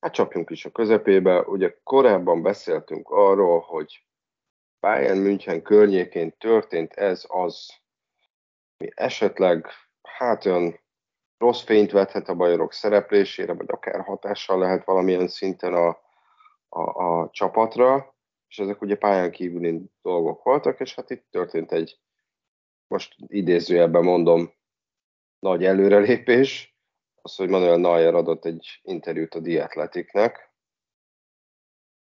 Hát csapjunk is a közepébe. Ugye korábban beszéltünk arról, hogy Bayern München környékén történt ez az, mi esetleg hát olyan rossz fényt vethet a bajorok szereplésére, vagy akár hatással lehet valamilyen szinten a, a, a csapatra, és ezek ugye pályán kívüli dolgok voltak, és hát itt történt egy, most idézőjelben mondom, nagy előrelépés, az, hogy Manuel Neuer adott egy interjút a The Athleticnek,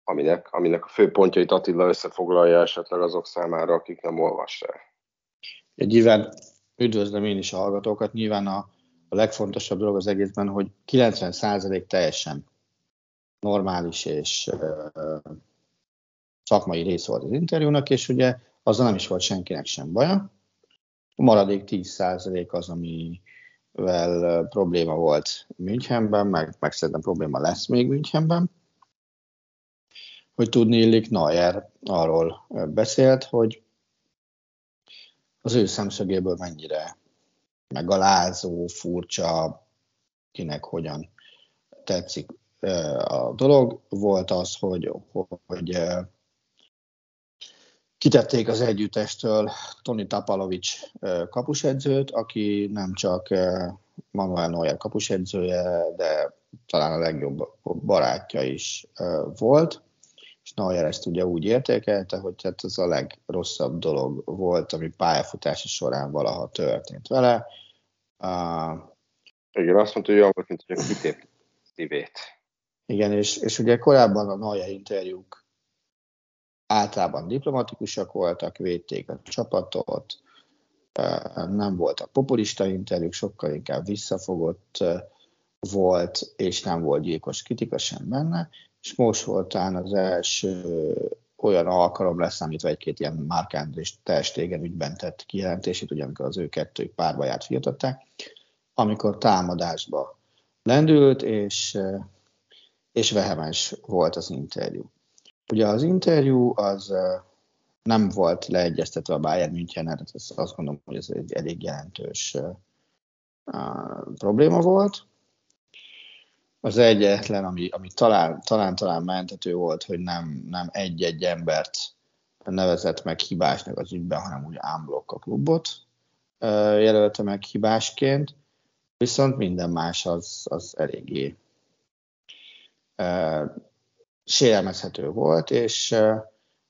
aminek, aminek a fő pontjait Attila összefoglalja esetleg azok számára, akik nem olvassák. Nyilván üdvözlöm én is a hallgatókat. Nyilván a, a legfontosabb dolog az egészben, hogy 90% teljesen normális és uh, szakmai rész volt az interjúnak, és ugye azzal nem is volt senkinek sem baja. A maradék 10% az, ami vel probléma volt Münchenben, meg, meg szerintem probléma lesz még Münchenben. Hogy tudni illik, Neuer arról beszélt, hogy az ő szemszögéből mennyire megalázó, furcsa, kinek hogyan tetszik a dolog. Volt az, hogy, hogy Kitették az együttestől Toni Tapalovics kapusedzőt, aki nem csak Manuel Neuer kapusedzője, de talán a legjobb barátja is volt, és Neuer ezt ugye úgy értékelte, hogy hát ez a legrosszabb dolog volt, ami pályafutása során valaha történt vele. Uh, igen, azt mondta, hogy olyan volt, mint hogy kitép szívét. Igen, és, és ugye korábban a Neuer interjúk általában diplomatikusak voltak, védték a csapatot, nem voltak populista interjúk, sokkal inkább visszafogott volt, és nem volt gyilkos kritika sem benne, és most volt talán az első olyan alkalom amit egy-két ilyen Mark Andrés testégen ügyben tett kijelentését, ugye amikor az ő kettőjük párba járt fiatották, amikor támadásba lendült, és, és vehemens volt az interjú. Ugye az interjú az nem volt leegyeztetve a Bayern München, tehát azt gondolom, hogy ez egy elég jelentős probléma volt. Az egyetlen, ami, ami talán, talán, talán mentető volt, hogy nem, nem egy-egy embert nevezett meg hibásnak az ügyben, hanem úgy ámblok a klubot jelölte meg hibásként, viszont minden más az, az eléggé sérelmezhető volt, és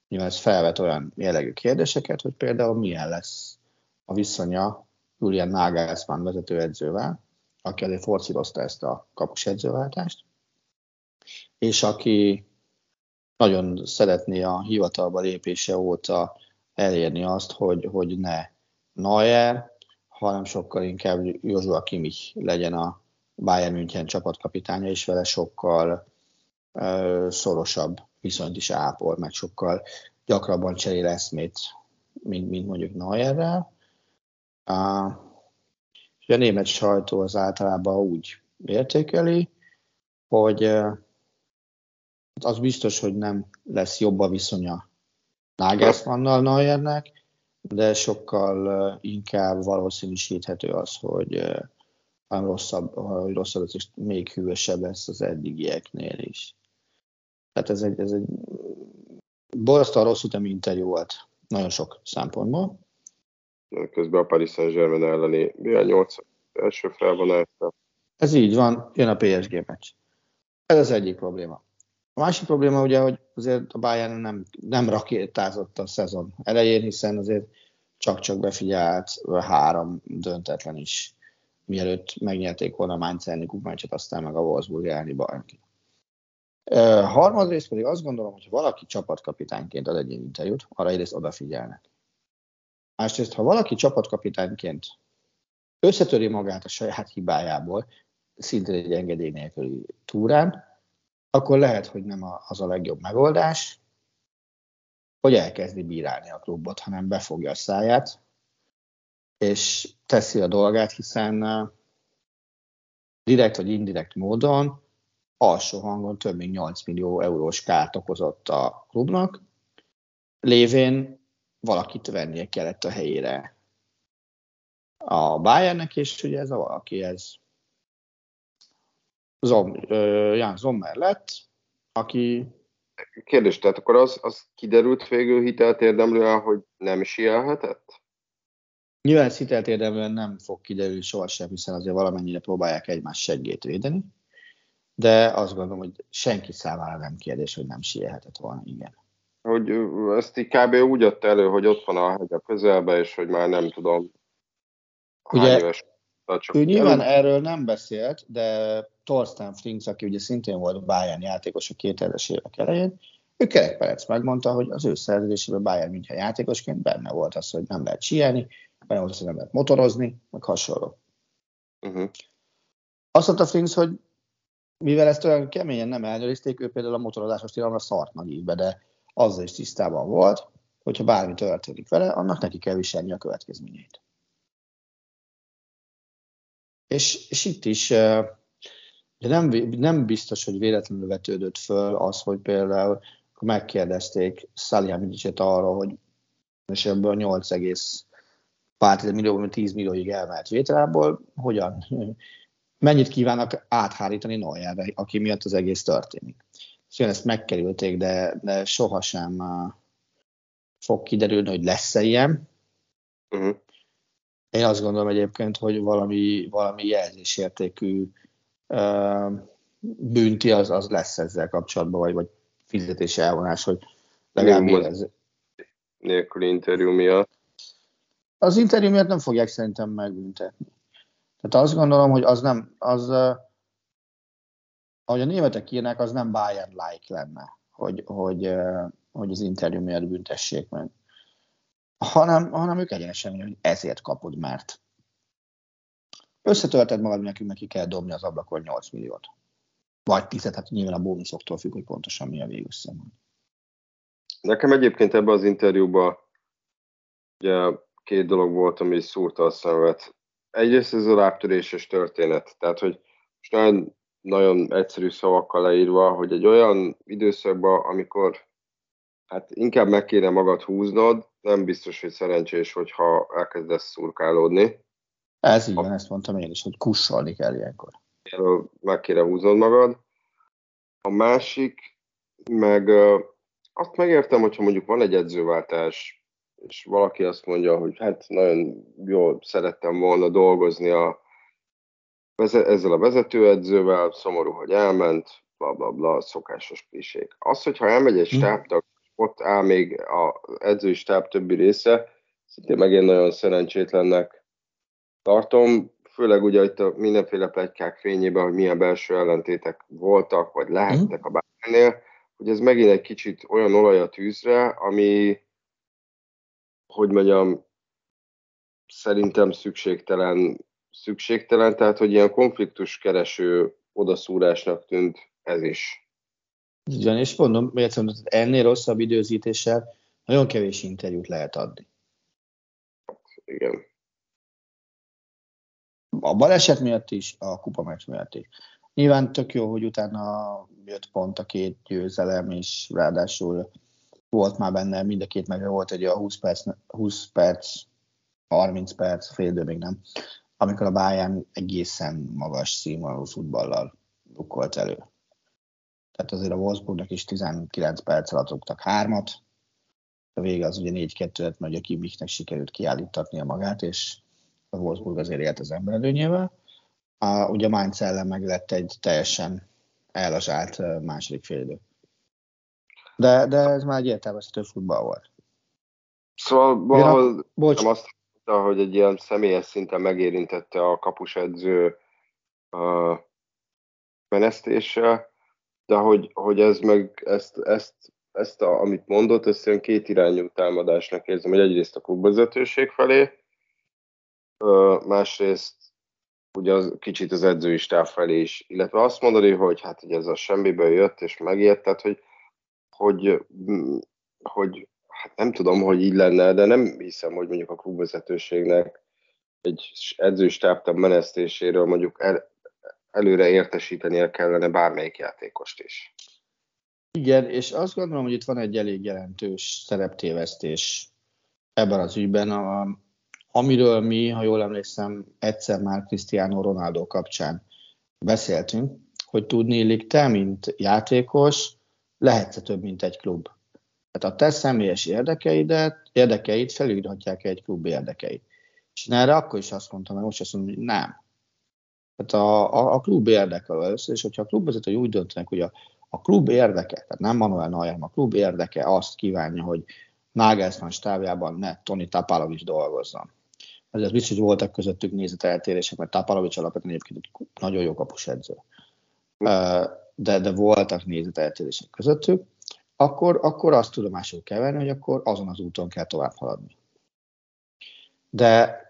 nyilván ez felvet olyan jellegű kérdéseket, hogy például milyen lesz a viszonya Julian Nagelsmann vezetőedzővel, aki azért forcírozta ezt a kapus edzőváltást, és aki nagyon szeretné a hivatalba lépése óta elérni azt, hogy, hogy ne Neuer, hanem sokkal inkább Joshua Kimmich legyen a Bayern München csapatkapitánya, és vele sokkal szorosabb viszonyt is ápol, meg sokkal gyakrabban cserél eszmét, mint, mint mondjuk Neuerrel. Uh, és a német sajtó az általában úgy értékeli, hogy az biztos, hogy nem lesz jobb a viszonya Nagelsmannnal Neuernek, de sokkal uh, inkább valószínűsíthető az, hogy uh, rosszabb, hogy rosszabb, és még hűvösebb lesz az eddigieknél is. Tehát ez egy, ez egy borzasztóan rossz utami interjú volt nagyon sok szempontból. Közben a Paris Saint-Germain elleni BL8 első felvonásra. Ez így van, jön a PSG meccs. Ez az egyik probléma. A másik probléma ugye, hogy azért a Bayern nem, nem rakétázott a szezon elején, hiszen azért csak-csak befigyelt három döntetlen is, mielőtt megnyerték volna a Mainz elleni aztán meg a Wolfsburg elleni bajnoki. Harmadrészt pedig azt gondolom, hogy ha valaki csapatkapitányként ad egy interjút, arra egyrészt odafigyelnek. Másrészt, ha valaki csapatkapitányként összetöri magát a saját hibájából, szinte egy engedély nélküli túrán, akkor lehet, hogy nem az a legjobb megoldás, hogy elkezdi bírálni a klubot, hanem befogja a száját, és teszi a dolgát, hiszen direkt vagy indirekt módon alsó hangon több mint 8 millió eurós kárt okozott a klubnak, lévén valakit vennie kellett a helyére a Bayernnek, és ugye ez a valaki, ez Zom, uh, Jan Zommer lett, aki... Kérdés, tehát akkor az, az kiderült végül hitelt érdemlően, hogy nem sielhetett? Nyilván ez hitelt érdemlően nem fog kiderülni sohasem, hiszen azért valamennyire próbálják egymás seggét védeni, de azt gondolom, hogy senki számára nem kérdés, hogy nem sielhetett volna, igen. Hogy ezt így kb. úgy adta elő, hogy ott van a hegy a közelbe, és hogy már nem tudom, Ugye, éves. Csak ő nyilván el... erről nem beszélt, de Torsten Frings, aki ugye szintén volt Bayern játékos a 2000-es évek elején, ő kerekperec megmondta, hogy az ő szerződésében Bayern München játékosként benne volt az, hogy nem lehet sielni, benne volt az, hogy nem lehet motorozni, meg hasonló. Uh-huh. Azt mondta Frings, hogy mivel ezt olyan keményen nem elnyőrizték, ő például a motorozásos tilalomra szart magívbe, de azzal is tisztában volt, hogyha bármi történik vele, annak neki kell viselni a következményeit. És, és itt is de nem, nem biztos, hogy véletlenül vetődött föl az, hogy például megkérdezték Salihamidzset arról, hogy és ebből 8, pár millió, 10 millióig elmelt vételából, hogyan, mennyit kívánnak áthárítani Neuerre, aki miatt az egész történik. Szóval ezt megkerülték, de, de sohasem uh, fog kiderülni, hogy lesz-e ilyen. Uh-huh. Én azt gondolom egyébként, hogy valami, valami jelzésértékű bünti az, az lesz ezzel kapcsolatban, vagy, vagy fizetési elvonás, hogy legalább ez... Nélküli interjú miatt. Az interjú miatt nem fogják szerintem megbüntetni. Tehát azt gondolom, hogy az nem, az, ahogy a németek írnak, az nem Bayern-like lenne, hogy, hogy, hogy az interjú miatt büntessék meg. Hanem, hanem ők egyenesen, hogy ezért kapod, mert Összetölted magad, nekünk neki kell dobni az ablakon 8 milliót. Vagy 10 hát nyilván a bónuszoktól függ, hogy pontosan mi a végösszem. Nekem egyébként ebben az interjúban ugye két dolog volt, ami szúrta a szemet. Egyrészt ez a lábtöréses történet, tehát hogy most nagyon, nagyon egyszerű szavakkal leírva, hogy egy olyan időszakban, amikor hát inkább meg kéne magad húznod, nem biztos, hogy szerencsés, hogyha elkezdesz szurkálódni. Ez így van, ezt mondtam én is, hogy kussolni kell ilyenkor. Meg kéne húznod magad. A másik, meg azt megértem, hogyha mondjuk van egy edzőváltás, és valaki azt mondja, hogy hát nagyon jól szerettem volna dolgozni a, ezzel a vezetőedzővel, szomorú, hogy elment, bla bla bla, szokásos klisék. Az, hogyha elmegy egy hm. stábtag, ott áll még az edzői stáb többi része, szintén megint nagyon szerencsétlennek tartom, főleg ugye itt a mindenféle plegykák fényében, hogy milyen belső ellentétek voltak, vagy lehettek a bárnél, hogy ez megint egy kicsit olyan olaj a tűzre, ami, hogy mondjam, szerintem szükségtelen, szükségtelen, tehát hogy ilyen konfliktus kereső odaszúrásnak tűnt ez is. Így van, és mondom, mondom, ennél rosszabb időzítéssel nagyon kevés interjút lehet adni. Igen a baleset miatt is, a kupa meccs miatt is. Nyilván tök jó, hogy utána jött pont a két győzelem, és ráadásul volt már benne, mind a két meg volt egy a 20 perc, 20 perc, 30 perc, fél idő még nem, amikor a Bayern egészen magas színvonalú futballal rukkolt elő. Tehát azért a Wolfsburgnak is 19 perc alatt rúgtak hármat, a vége az ugye 4-2 lett, mert a Kimmichnek sikerült kiállítatnia magát, és a Wolfsburg azért élt az emberelőnyével. A, ugye Mainz ellen meg lett egy teljesen ellazsált második félidő. De, de ez már egy értelmezhető futball volt. Szóval valahol Bocs. nem azt mondta, hogy egy ilyen személyes szinten megérintette a kapusedző a menesztése, de hogy, hogy ez meg ezt, ezt, ezt a, amit mondott, ezt ilyen két irányú támadásnak érzem, hogy egyrészt a klubvezetőség felé, másrészt ugye az, kicsit az edzői stáb felé is, illetve azt mondani, hogy hát hogy ez a semmiből jött és megijedt, tehát hogy, hogy, hogy hát nem tudom, hogy így lenne, de nem hiszem, hogy mondjuk a klubvezetőségnek egy edzőstábtab menesztéséről mondjuk el, előre értesítenie kellene bármelyik játékost is. Igen, és azt gondolom, hogy itt van egy elég jelentős szereptévesztés ebben az ügyben, a, amiről mi, ha jól emlékszem, egyszer már Cristiano Ronaldo kapcsán beszéltünk, hogy tudni te, mint játékos, lehetsz több, mint egy klub. Tehát a te személyes érdekeidet, érdekeit felülhatják egy klub érdekeit. És erre akkor is azt mondtam, hogy most azt mondom, hogy nem. Tehát a, a, a klub érdeke először, és hogyha a klubvezető úgy döntenek, hogy a, a klub érdeke, tehát nem Manuel Neuer, a klub érdeke azt kívánja, hogy Nagelsmann stábjában ne Toni Tapalovics dolgozzon. Ez biztos, hogy voltak közöttük nézeteltérések, mert Tapalovics alapvetően egyébként nagyon jó kapusedző. De, de voltak nézeteltérések közöttük, akkor, akkor azt tudomásul kell venni, hogy akkor azon az úton kell tovább haladni. De,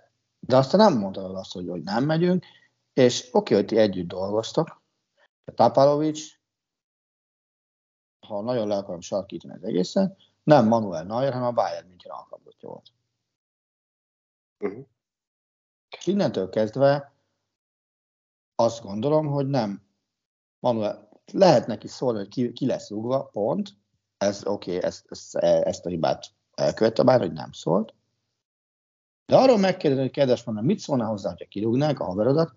de aztán nem mondta azt, hogy, hogy nem megyünk, és oké, hogy ti együtt dolgoztak, de Tapalovics, ha nagyon le akarom sarkítani az egészen, nem Manuel Neuer, hanem a Bayern München alkalmazottja volt. Uh-huh. Innentől kezdve azt gondolom, hogy nem Manuel, lehet neki szólni, hogy ki, ki lesz rúgva, pont, ez oké, okay, ezt, ezt, ezt a hibát elkövette bár, hogy nem szólt. De arról megkérdezni, hogy kedves mondom, mit szólna hozzá, hogyha kirúgnák a haverodat,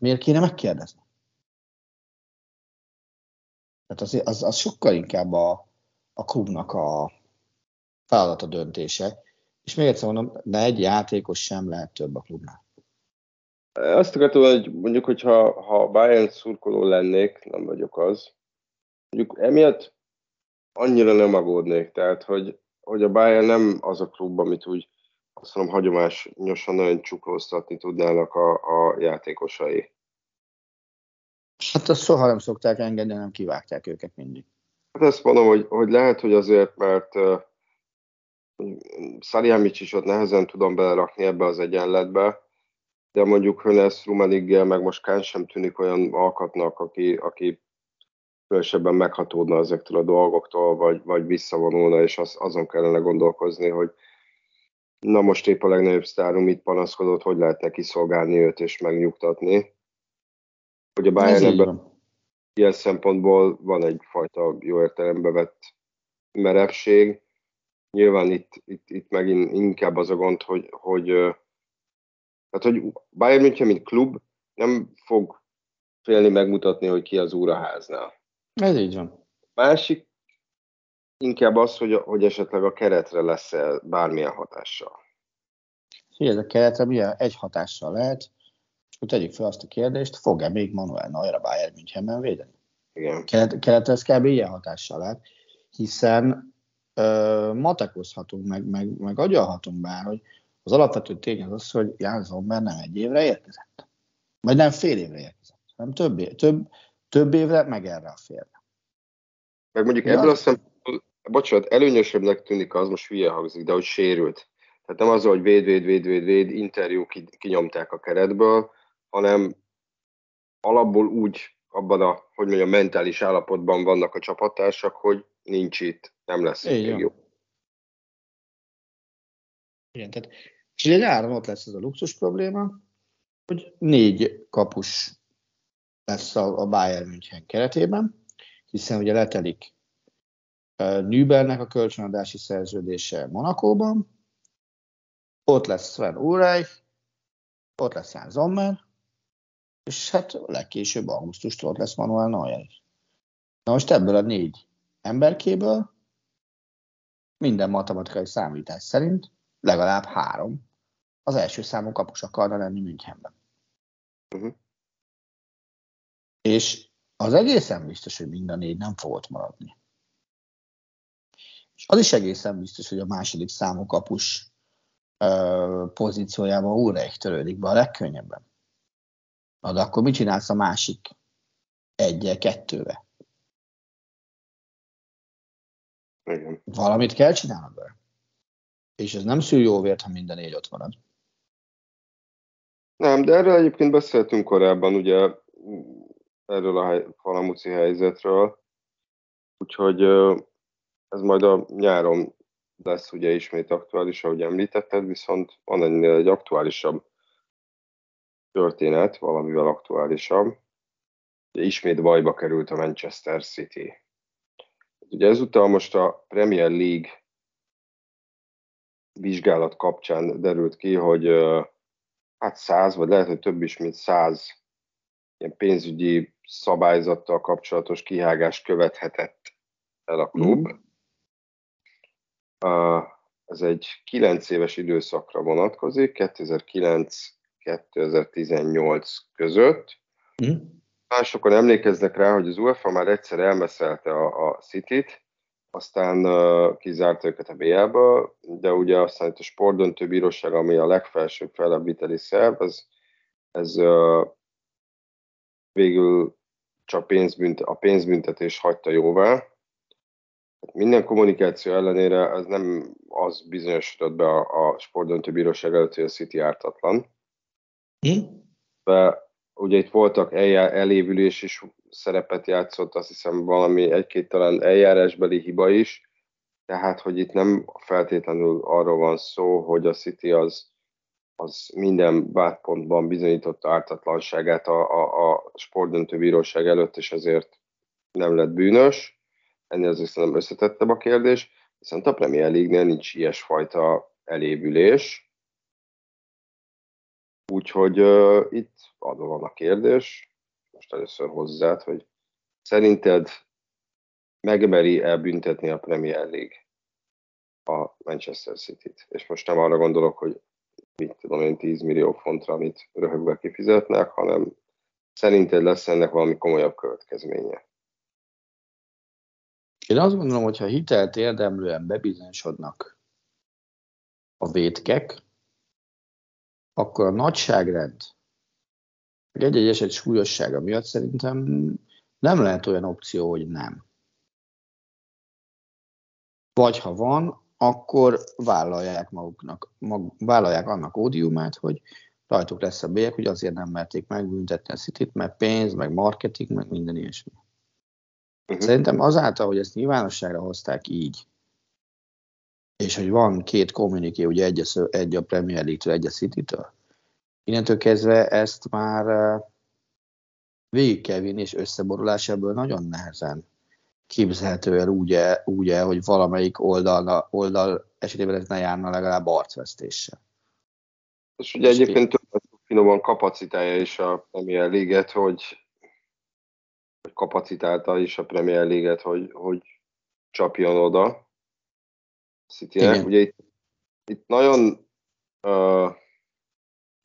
miért kéne megkérdezni? Tehát az, az, az sokkal inkább a, a klubnak a feladata döntése. És még egyszer mondom, de egy játékos sem lehet több a klubnál. Azt akartam, hogy mondjuk, hogyha ha Bayern szurkoló lennék, nem vagyok az, mondjuk emiatt annyira nem aggódnék, tehát hogy, hogy a Bayern nem az a klub, amit úgy azt mondom, hagyományosan nagyon csuklóztatni tudnának a, a játékosai. Hát azt soha nem szokták engedni, nem kivágták őket mindig. Hát ezt mondom, hogy, hogy lehet, hogy azért, mert uh, is ott nehezen tudom belerakni ebbe az egyenletbe, de mondjuk Hönes Rumeniggel, meg most Kán sem tűnik olyan alkatnak, aki, aki különösebben meghatódna ezektől a dolgoktól, vagy, vagy visszavonulna, és az, azon kellene gondolkozni, hogy na most épp a legnagyobb sztárunk mit panaszkodott, hogy lehet kiszolgálni őt és megnyugtatni. Hogy a Bayern ebben ilyen szempontból van egyfajta jó értelembe vett merevség. Nyilván itt, itt, itt megint inkább az a gond, hogy, hogy, tehát, hogy Bayern München, mint klub nem fog félni megmutatni, hogy ki az úraháznál. Ez így van. Másik inkább az, hogy, hogy esetleg a keretre lesz -e bármilyen hatással. Ez a keretre milyen egy hatással lehet, és akkor tegyük fel azt a kérdést, fog-e még Manuel Neuer a Bayern Münchenben védeni? Igen. Keret, keretre ez kb. ilyen hatással lehet, hiszen ö, matekozhatunk, meg, meg, meg agyalhatunk bár, hogy az alapvető tény az az, hogy Jan Zomber nem egy évre érkezett. Vagy nem fél évre érkezett, hanem több, több, több évre, meg erre a félre. Meg mondjuk ebből a szempontból, bocsánat, előnyösebbnek tűnik az, most hülye hangzik, de hogy sérült. Tehát nem az, hogy véd, véd, véd, véd, véd, interjú kinyomták a keretből, hanem alapból úgy abban a, hogy mondjam, mentális állapotban vannak a csapattársak, hogy nincs itt, nem lesz itt még jó. Igen, tehát és ugye nyáron ott lesz ez a luxus probléma, hogy négy kapus lesz a, a Bayern München keretében, hiszen ugye letelik uh, a kölcsönadási szerződése Monakóban, ott lesz Sven Ulreich, ott lesz Jan Sommer, és hát legkésőbb augusztustól ott lesz Manuel Neuer is. Na most ebből a négy emberkéből minden matematikai számítás szerint legalább három az első számú kapus akarna lenni Münchenben. Uh-huh. És az egészen biztos, hogy mind a négy nem fog ott maradni. És az is egészen biztos, hogy a második számú kapus ö, pozíciójában Ulreich törődik be a legkönnyebben. Na, de akkor mit csinálsz a másik egyel, kettővel? Igen. Valamit kell csinálnod vele. És ez nem szül jó vért, ha minden négy ott marad. Nem, de erről egyébként beszéltünk korábban, ugye erről a Falamuci helyzetről, úgyhogy ez majd a nyáron lesz ugye ismét aktuális, ahogy említetted, viszont van ennél egy aktuálisabb történet, valamivel aktuálisabb. Ismét bajba került a Manchester City. Ugye ezúttal most a Premier League vizsgálat kapcsán derült ki, hogy hát száz, vagy lehet, hogy több is, mint száz ilyen pénzügyi szabályzattal kapcsolatos kihágást követhetett el a klub. Mm. Ez egy 9 éves időszakra vonatkozik, 2009-2018 között. Mm. Másokon emlékeznek rá, hogy az UEFA már egyszer elmeszelte a, a City-t, aztán kizárta őket a BL-ből, de ugye aztán itt a sportdöntőbíróság, ami a legfelsőbb felebíteli szerv, ez, ez végül csak pénzbünt, a pénzbüntetés hagyta jóvá. Minden kommunikáció ellenére ez nem az bizonyosodott be a, a sportdöntőbíróság előtt, hogy a City ártatlan. Hm? De ugye itt voltak eljá, elévülés is szerepet játszott, azt hiszem valami egy-két talán eljárásbeli hiba is, tehát hogy itt nem feltétlenül arról van szó, hogy a City az, az minden vádpontban bizonyította ártatlanságát a, a, a sportdöntőbíróság előtt, és ezért nem lett bűnös. Ennél azért szerintem összetettebb a kérdés, viszont a Premier League-nél nincs ilyesfajta elévülés, Úgyhogy uh, itt adva van a kérdés, most először hozzád, hogy szerinted megmeri elbüntetni a Premier League a Manchester City-t? És most nem arra gondolok, hogy mit tudom én 10 millió fontra, amit röhögve kifizetnek, hanem szerinted lesz ennek valami komolyabb következménye? Én azt gondolom, hogy ha hitelt érdemlően bebizonyosodnak a vétkek, akkor a nagyságrend, egy-egy eset súlyossága miatt szerintem nem lehet olyan opció, hogy nem. Vagy ha van, akkor vállalják maguknak, mag, vállalják annak ódiumát, hogy rajtuk lesz a bélyek, hogy azért nem merték megbüntetni a city mert pénz, meg marketing, meg minden ilyesmi. Uh-huh. Szerintem azáltal, hogy ezt nyilvánosságra hozták így, és hogy van két kommuniké, ugye egy a, egy a Premier League-től, egy a City-től, innentől kezdve ezt már végig kell vinni, és összeborulás ebből nagyon nehezen képzelhető el úgy, -e, úgy -e, hogy valamelyik oldal, oldal esetében ez ne járna legalább arcvesztéssel. És ugye és egyébként több finoman kapacitálja is a Premier League-et, hogy, hogy kapacitálta is a Premier League-et, hogy, hogy csapjon oda. City-nek. Ugye itt, itt nagyon uh,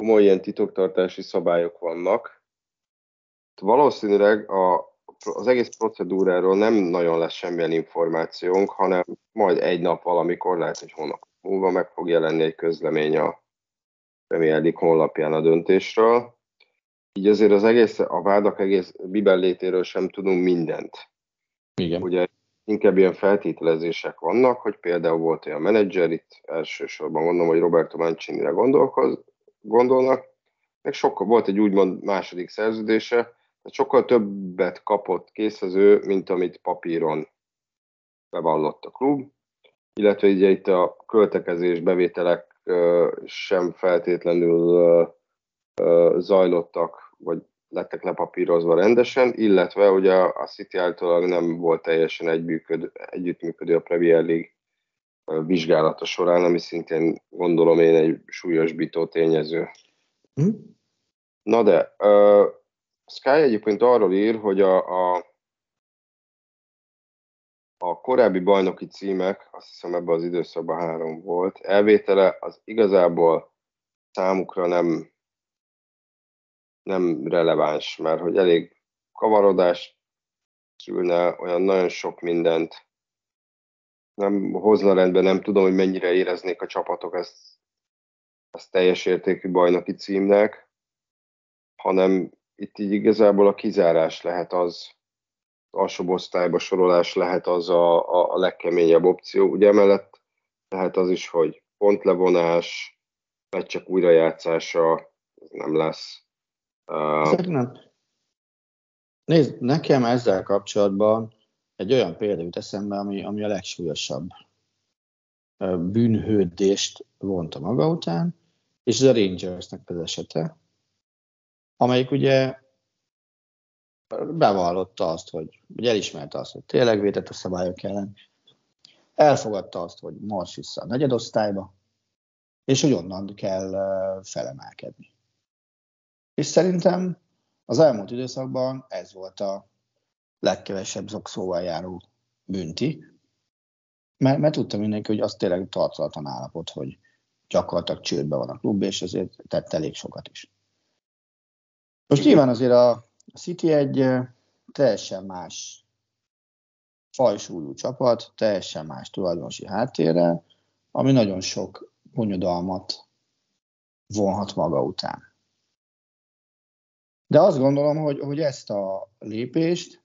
komoly ilyen titoktartási szabályok vannak. Valószínűleg a, az egész procedúráról nem nagyon lesz semmilyen információnk, hanem majd egy nap valamikor, lehet, hogy hónap múlva meg fog jelenni egy közlemény a Premier League honlapján a döntésről. Így azért az egész, a vádak egész bibellétéről sem tudunk mindent. Igen. Ugye inkább ilyen feltételezések vannak, hogy például volt olyan menedzser, itt elsősorban gondolom, hogy Roberto Mancini-re gondolnak, meg sokkal volt egy úgymond második szerződése, tehát sokkal többet kapott készező, mint amit papíron bevallott a klub, illetve ugye itt a költekezés, bevételek sem feltétlenül zajlottak, vagy lettek lepapírozva rendesen, illetve ugye a City által nem volt teljesen együttműködő a Premier League vizsgálata során, ami szintén gondolom én egy súlyosbító tényező. Hm? Na de, uh, Sky egyébként arról ír, hogy a, a, a korábbi bajnoki címek, azt hiszem ebben az időszakban három volt, elvétele az igazából számukra nem, nem releváns, mert hogy elég kavarodás szülne, olyan nagyon sok mindent nem hozna rendbe, nem tudom, hogy mennyire éreznék a csapatok ezt, ezt teljes értékű bajnoki címnek, hanem itt így igazából a kizárás lehet az, alsóbb osztályba sorolás lehet az a, a, a legkeményebb opció. Ugye emellett lehet az is, hogy pontlevonás, csak újrajátszása nem lesz. Uh, nem. Nézd, nekem ezzel kapcsolatban egy olyan példa jut eszembe, ami, ami a legsúlyosabb bűnhődést vonta maga után, és ez a Rangersnek az esete, amelyik ugye bevallotta azt, hogy, hogy elismerte azt, hogy tényleg vétett a szabályok ellen, elfogadta azt, hogy mars vissza a negyedosztályba, és hogy onnan kell felemelkedni. És szerintem az elmúlt időszakban ez volt a legkevesebb zokszóval járó bünti, mert, mert tudta mindenki, hogy az tényleg tartalatlan állapot, hogy gyakorlatilag csődbe van a klub, és ezért tett elég sokat is. Most nyilván azért a City egy teljesen más fajsúlyú csapat, teljesen más tulajdonosi háttérrel, ami nagyon sok bonyodalmat vonhat maga után. De azt gondolom, hogy, hogy ezt a lépést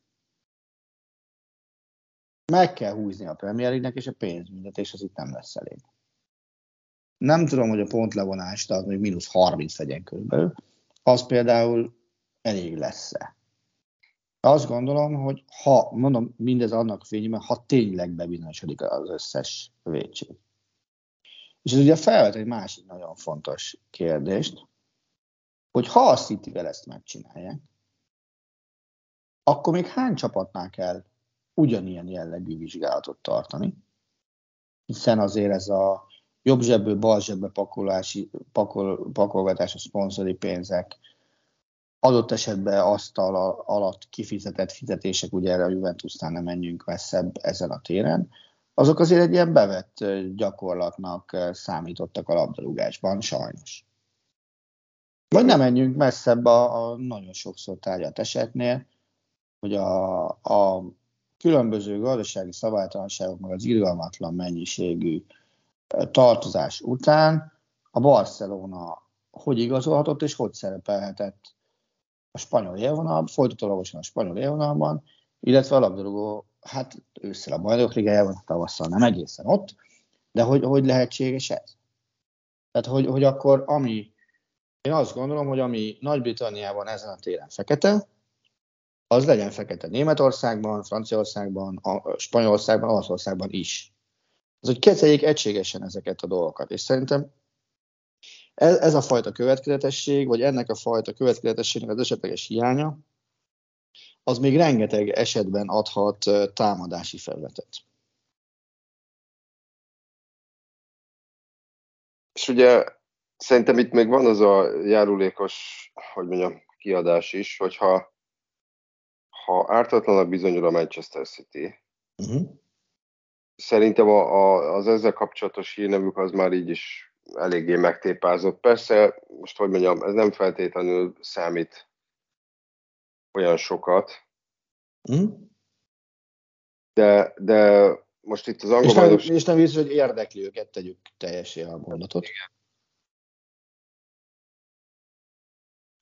meg kell húzni a Premier League-nek, és a pénzbüntetés az itt nem lesz elég. Nem tudom, hogy a pontlevonást az még mínusz 30 legyen körülbelül. Az például elég lesz-e. Azt gondolom, hogy ha, mondom, mindez annak fényében, ha tényleg bebizonyosodik az összes védség. És ez ugye felvet egy másik nagyon fontos kérdést, hogy ha a city ezt megcsinálják, akkor még hány csapatnál kell ugyanilyen jellegű vizsgálatot tartani, hiszen azért ez a jobb zsebből bal zsebbe pakolási, pakol, pakolgatás a szponzori pénzek, adott esetben asztal alatt kifizetett fizetések, ugye erre a Juventusnál nem menjünk messzebb ezen a téren, azok azért egy ilyen bevett gyakorlatnak számítottak a labdarúgásban, sajnos. Vagy nem menjünk messzebb a, a nagyon sokszor tárgyat esetnél, hogy a, a különböző gazdasági szabálytalanságok, meg az irgalmatlan mennyiségű tartozás után a Barcelona hogy igazolhatott és hogy szerepelhetett a spanyol élvonalban, folytatólagosan a spanyol élvonalban, illetve a labdarúgó, hát ősszel a bajnok ligájában, tavasszal nem egészen ott, de hogy, hogy lehetséges ez? Tehát, hogy, hogy akkor ami, én azt gondolom, hogy ami Nagy-Britanniában ezen a téren fekete, az legyen fekete Németországban, Franciaországban, Spanyolországban, Olaszországban is. Az, hogy kezeljék egységesen ezeket a dolgokat. És szerintem ez, ez a fajta következetesség, vagy ennek a fajta következetességnek az esetleges hiánya, az még rengeteg esetben adhat támadási felületet. És ugye szerintem itt még van az a járulékos, hogy mondjam, kiadás is, hogyha ha ártatlanak bizonyul a Manchester City, uh-huh. szerintem a, a, az ezzel kapcsolatos hírnevük az már így is eléggé megtépázott. Persze, most hogy mondjam, ez nem feltétlenül számít olyan sokat, uh-huh. de, de most itt az angol és nem, bajnokság... És nem biztos, hogy érdekli őket, tegyük teljesé a mondatot. Igen.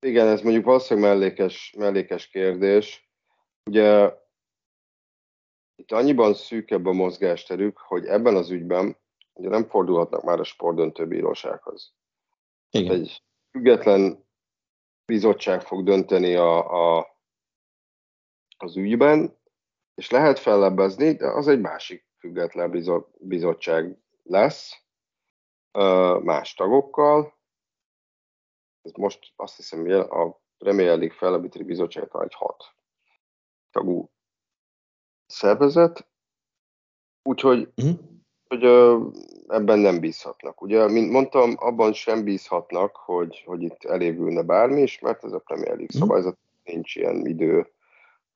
Igen, ez mondjuk valószínűleg mellékes, mellékes kérdés. Ugye itt annyiban szűkebb a mozgásterük, hogy ebben az ügyben ugye nem fordulhatnak már a sportdöntő bírósághoz. Igen. Egy független bizottság fog dönteni a, a, az ügyben, és lehet fellebbezni, de az egy másik független bizottság lesz, más tagokkal. Ez most azt hiszem, a Premier League fellebbítő bizottság talán egy hat tagú szervezet, úgyhogy mm. hogy, ö, ebben nem bízhatnak. Ugye, mint mondtam, abban sem bízhatnak, hogy, hogy itt elévülne bármi is, mert ez a Premier League mm. szabályzat, nincs ilyen idő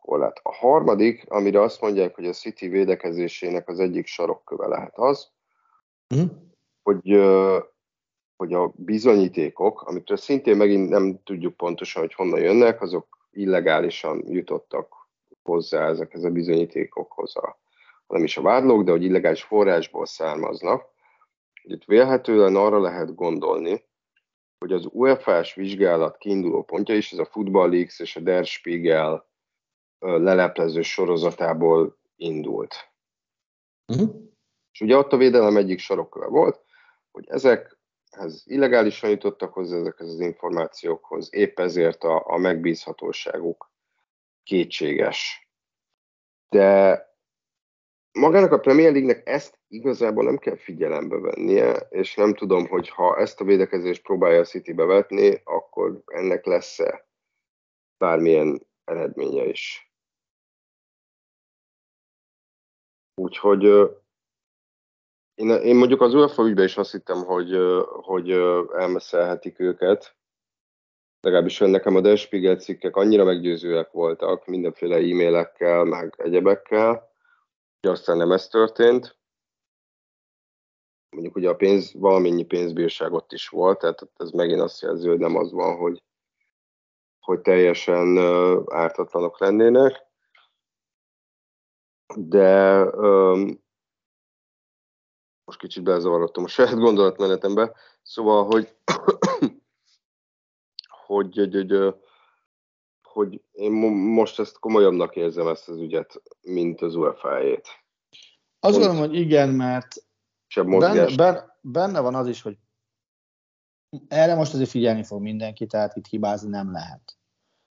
korlát. A harmadik, amire azt mondják, hogy a City védekezésének az egyik sarokköve lehet az, mm. hogy, hogy a bizonyítékok, amikről szintén megint nem tudjuk pontosan, hogy honnan jönnek, azok illegálisan jutottak hozzá ezekhez a bizonyítékokhoz a, nem is a vádlók, de hogy illegális forrásból származnak. Itt vélhetően arra lehet gondolni, hogy az UEFA-s vizsgálat kiinduló pontja is, ez a Football Leagues és a Der Spiegel leleplező sorozatából indult. Uh-huh. És ugye ott a védelem egyik sarokköve volt, hogy ezekhez illegálisan jutottak hozzá ezekhez az információkhoz, épp ezért a, a megbízhatóságuk kétséges. De magának a Premier League-nek ezt igazából nem kell figyelembe vennie, és nem tudom, hogy ha ezt a védekezést próbálja a City bevetni, akkor ennek lesz-e bármilyen eredménye is. Úgyhogy én, én mondjuk az UEFA ügyben is azt hittem, hogy, hogy elmeszelhetik őket, legalábbis nekem a Der Spiegel cikkek annyira meggyőzőek voltak, mindenféle e-mailekkel, meg egyebekkel, hogy aztán nem ez történt. Mondjuk ugye a pénz, valamennyi pénzbírság ott is volt, tehát ez megint azt jelzi, hogy nem az van, hogy, hogy teljesen ártatlanok lennének. De um, most kicsit belezavarodtam a saját gondolatmenetembe, szóval, hogy hogy, hogy, hogy, hogy én most ezt komolyabbnak érzem ezt az ügyet, mint az UEFA-jét. Azt gondolom, hogy igen, mert benne, benne, benne van az is, hogy erre most azért figyelni fog mindenki, tehát itt hibázni nem lehet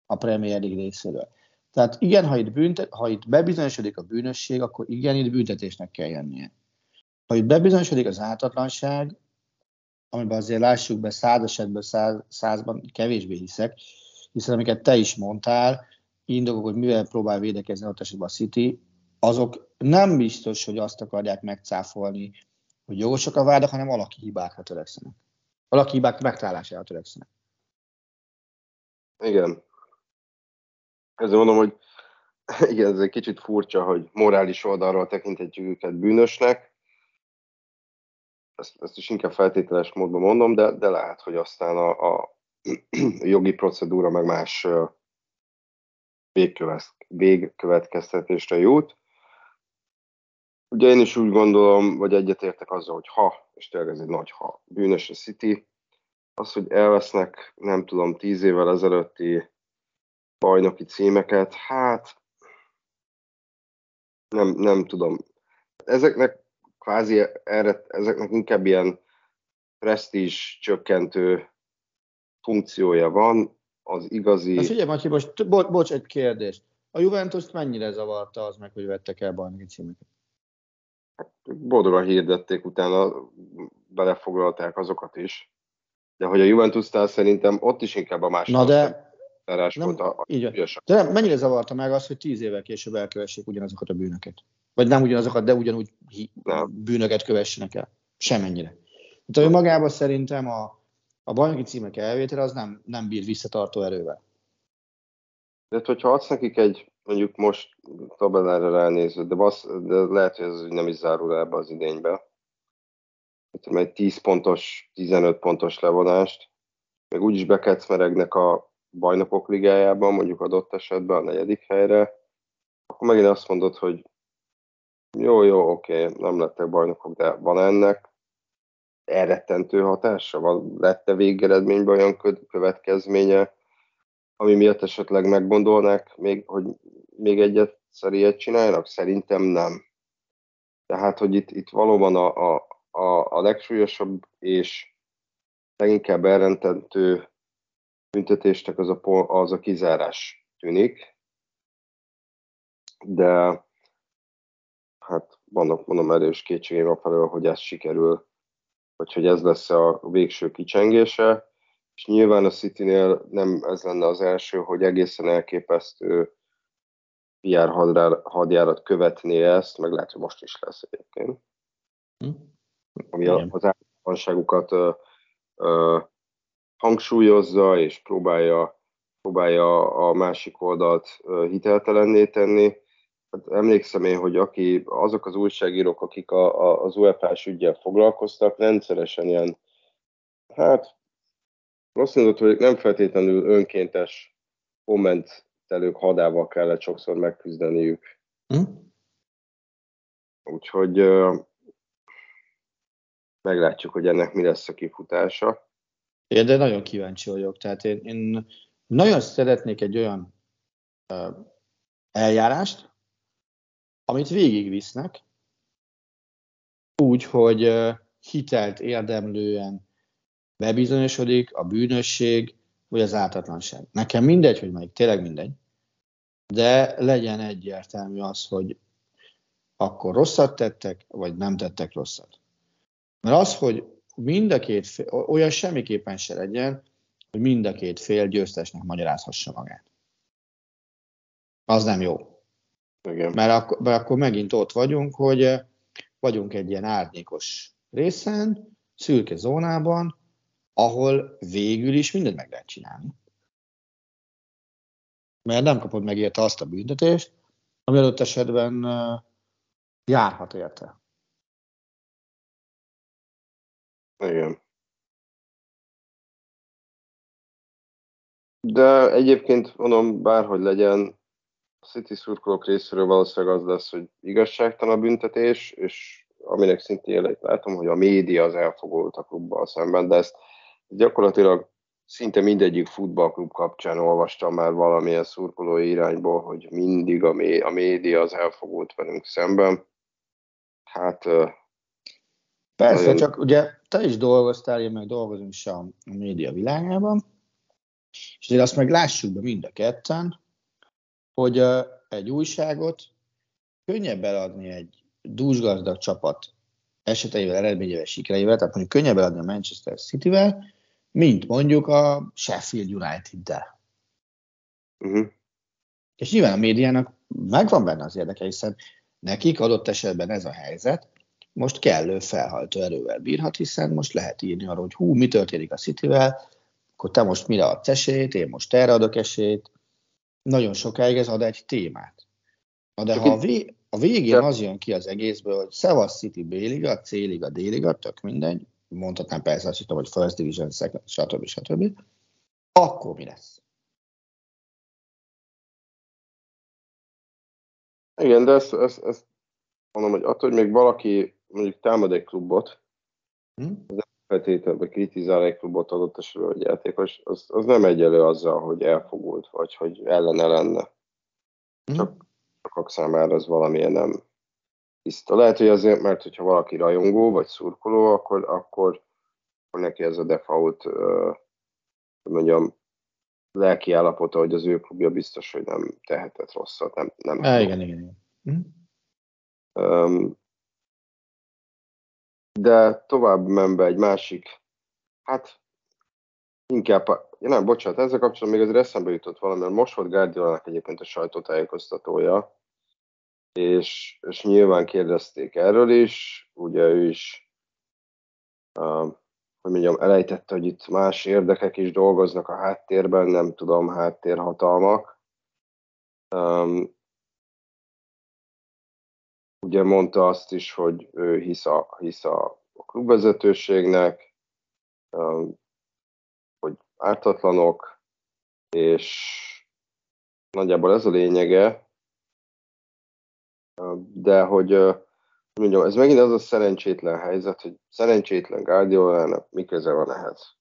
a Premier League részéről. Tehát igen, ha itt, büntet, ha itt bebizonyosodik a bűnösség, akkor igen, itt büntetésnek kell jönnie. Ha itt bebizonyosodik az ártatlanság, amiben azért lássuk be száz esetben száz, százban kevésbé hiszek, hiszen amiket te is mondtál, indokok, hogy mivel próbál védekezni ott esetben a City, azok nem biztos, hogy azt akarják megcáfolni, hogy jogosak a vádak, hanem alaki hibákra törekszenek. Alaki hibák megtalálására törekszenek. Igen. Ezzel mondom, hogy igen, ez egy kicsit furcsa, hogy morális oldalról tekinthetjük őket bűnösnek, ezt, ezt is inkább feltételes módban mondom, de, de lehet, hogy aztán a, a jogi procedúra meg más végkövetkeztetésre jut. Ugye én is úgy gondolom, vagy egyetértek azzal, hogy ha, és tényleg ez egy nagy ha, bűnös a City, az, hogy elvesznek, nem tudom, tíz évvel ezelőtti bajnoki címeket, hát nem, nem tudom. Ezeknek kvázi erre, ezeknek inkább ilyen presztízs csökkentő funkciója van, az igazi... Na figyelj, Matyi, most bo- bocs, egy kérdés. A Juventus mennyire zavarta az meg, hogy vettek el bajnoki címeket? Boldogan hirdették, utána belefoglalták azokat is. De hogy a Juventus-tál szerintem ott is inkább a második Na de... Nem, volt a, a így. De nem, mennyire zavarta meg az, hogy tíz évvel később elkövessék ugyanazokat a bűnöket? Vagy nem ugyanazokat, de ugyanúgy bűnöket kövessenek el. Semennyire. Tehát ő magában szerintem a, a bajnoki címek elvétele az nem, nem bír visszatartó erővel. De hogyha adsz nekik egy, mondjuk most tabellára ránézve, de, basz, de lehet, hogy ez nem is zárul ebbe az idénybe. Tehát egy 10 pontos, 15 pontos levonást, meg úgyis bekecmeregnek a bajnokok ligájában, mondjuk adott esetben a negyedik helyre, akkor megint azt mondod, hogy jó, jó, oké, nem lettek bajnokok, de van ennek elrettentő hatása? Van, lett-e végeredményben olyan következménye, ami miatt esetleg meggondolnák, még, hogy még egyet ilyet csináljanak? Szerintem nem. Tehát, hogy itt, itt valóban a, a, a, a legsúlyosabb és leginkább elrententő büntetésnek az a, az a kizárás tűnik, de hát vannak mondom erős kétségeim felől, hogy ez sikerül, vagy hogy ez lesz a végső kicsengése, és nyilván a City-nél nem ez lenne az első, hogy egészen elképesztő PR hadjárat követné ezt, meg lehet, hogy most is lesz egyébként. Hm? Ami Igen. az általánosságukat hangsúlyozza, és próbálja, próbálja a másik oldalt hiteltelenné tenni. Hát emlékszem én, hogy aki, azok az újságírók, akik a, a, az UEFA-s ügyel foglalkoztak, rendszeresen ilyen, hát azt mondod, hogy nem feltétlenül önkéntes kommentelők hadával kellett sokszor megküzdeniük. Hm? Úgyhogy meglátjuk, hogy ennek mi lesz a kifutása. Én de nagyon kíváncsi vagyok. Tehát én, én nagyon szeretnék egy olyan eljárást, amit végigvisznek, úgy, hogy hitelt érdemlően bebizonyosodik a bűnösség, vagy az ártatlanság. Nekem mindegy, hogy melyik, tényleg mindegy, de legyen egyértelmű az, hogy akkor rosszat tettek, vagy nem tettek rosszat. Mert az, hogy mind a két fél, olyan semmiképpen se legyen, hogy mind a két fél győztesnek magyarázhassa magát. Az nem jó. Igen. Mert, akkor, mert akkor megint ott vagyunk, hogy eh, vagyunk egy ilyen árnyékos részen, szürke zónában, ahol végül is mindent meg lehet csinálni. Mert nem kapod meg érte azt a büntetést, ami adott esetben eh, járhat érte. Igen. De egyébként mondom, bárhogy legyen, City szurkolók részéről valószínűleg az lesz, hogy igazságtalan büntetés, és aminek szintén jeleit látom, hogy a média az elfogult a klubbal szemben, de ezt gyakorlatilag szinte mindegyik futballklub kapcsán olvastam már valamilyen szurkolói irányból, hogy mindig a, mé- a média az elfogult velünk szemben. Hát Persze, nagyon... csak ugye te is dolgoztál, én meg dolgozom is a, a média világában, és azért azt meg lássuk be mind a ketten, hogy egy újságot könnyebb eladni egy dúsgazdag csapat eseteivel, eredményével, sikereivel, tehát mondjuk könnyebb eladni a Manchester City-vel, mint mondjuk a Sheffield United-del. Uh-huh. És nyilván a médiának megvan benne az érdeke, hiszen nekik adott esetben ez a helyzet, most kellő felhajtó erővel bírhat, hiszen most lehet írni arról, hogy hú, mi történik a Cityvel, akkor te most mire adsz esélyt, én most erre adok esélyt. Nagyon sokáig ez ad egy témát. Na de ha a, vé- a végén az jön ki az egészből, hogy Szevasz City B-liga, C-liga, D-liga, tök mindegy, mondhatnám persze azt hogy First Division, Second, stb. stb. Akkor mi lesz? Igen, de ezt, ezt, ezt mondom, hogy attól, hogy még valaki mondjuk támad egy klubot, hm? az feltételben kritizál egy klubot adott esetben, hogy játékos, az, az nem egyelő azzal, hogy elfogult, vagy hogy ellene lenne. Hm? Csak sokak számára az valamilyen nem tiszta. Lehet, hogy azért, mert hogyha valaki rajongó, vagy szurkoló, akkor, akkor, akkor neki ez a default, uh, mondjam, lelki állapota, hogy az ő klubja biztos, hogy nem tehetett rosszat. Nem, nem Há, igen, igen, igen. Um, de tovább menve egy másik, hát inkább, ja nem, bocsánat, ezzel kapcsolatban még azért eszembe jutott valami, mert most volt Guardiolának egyébként a sajtótájékoztatója, és, és nyilván kérdezték erről is, ugye ő is, hogy mondjam, elejtette, hogy itt más érdekek is dolgoznak a háttérben, nem tudom, háttérhatalmak. Ugye mondta azt is, hogy ő hisz a, hisz a klubvezetőségnek, hogy ártatlanok, és nagyjából ez a lényege, de hogy mondjam, ez megint az a szerencsétlen helyzet, hogy szerencsétlen Guardiolának mi köze van ehhez.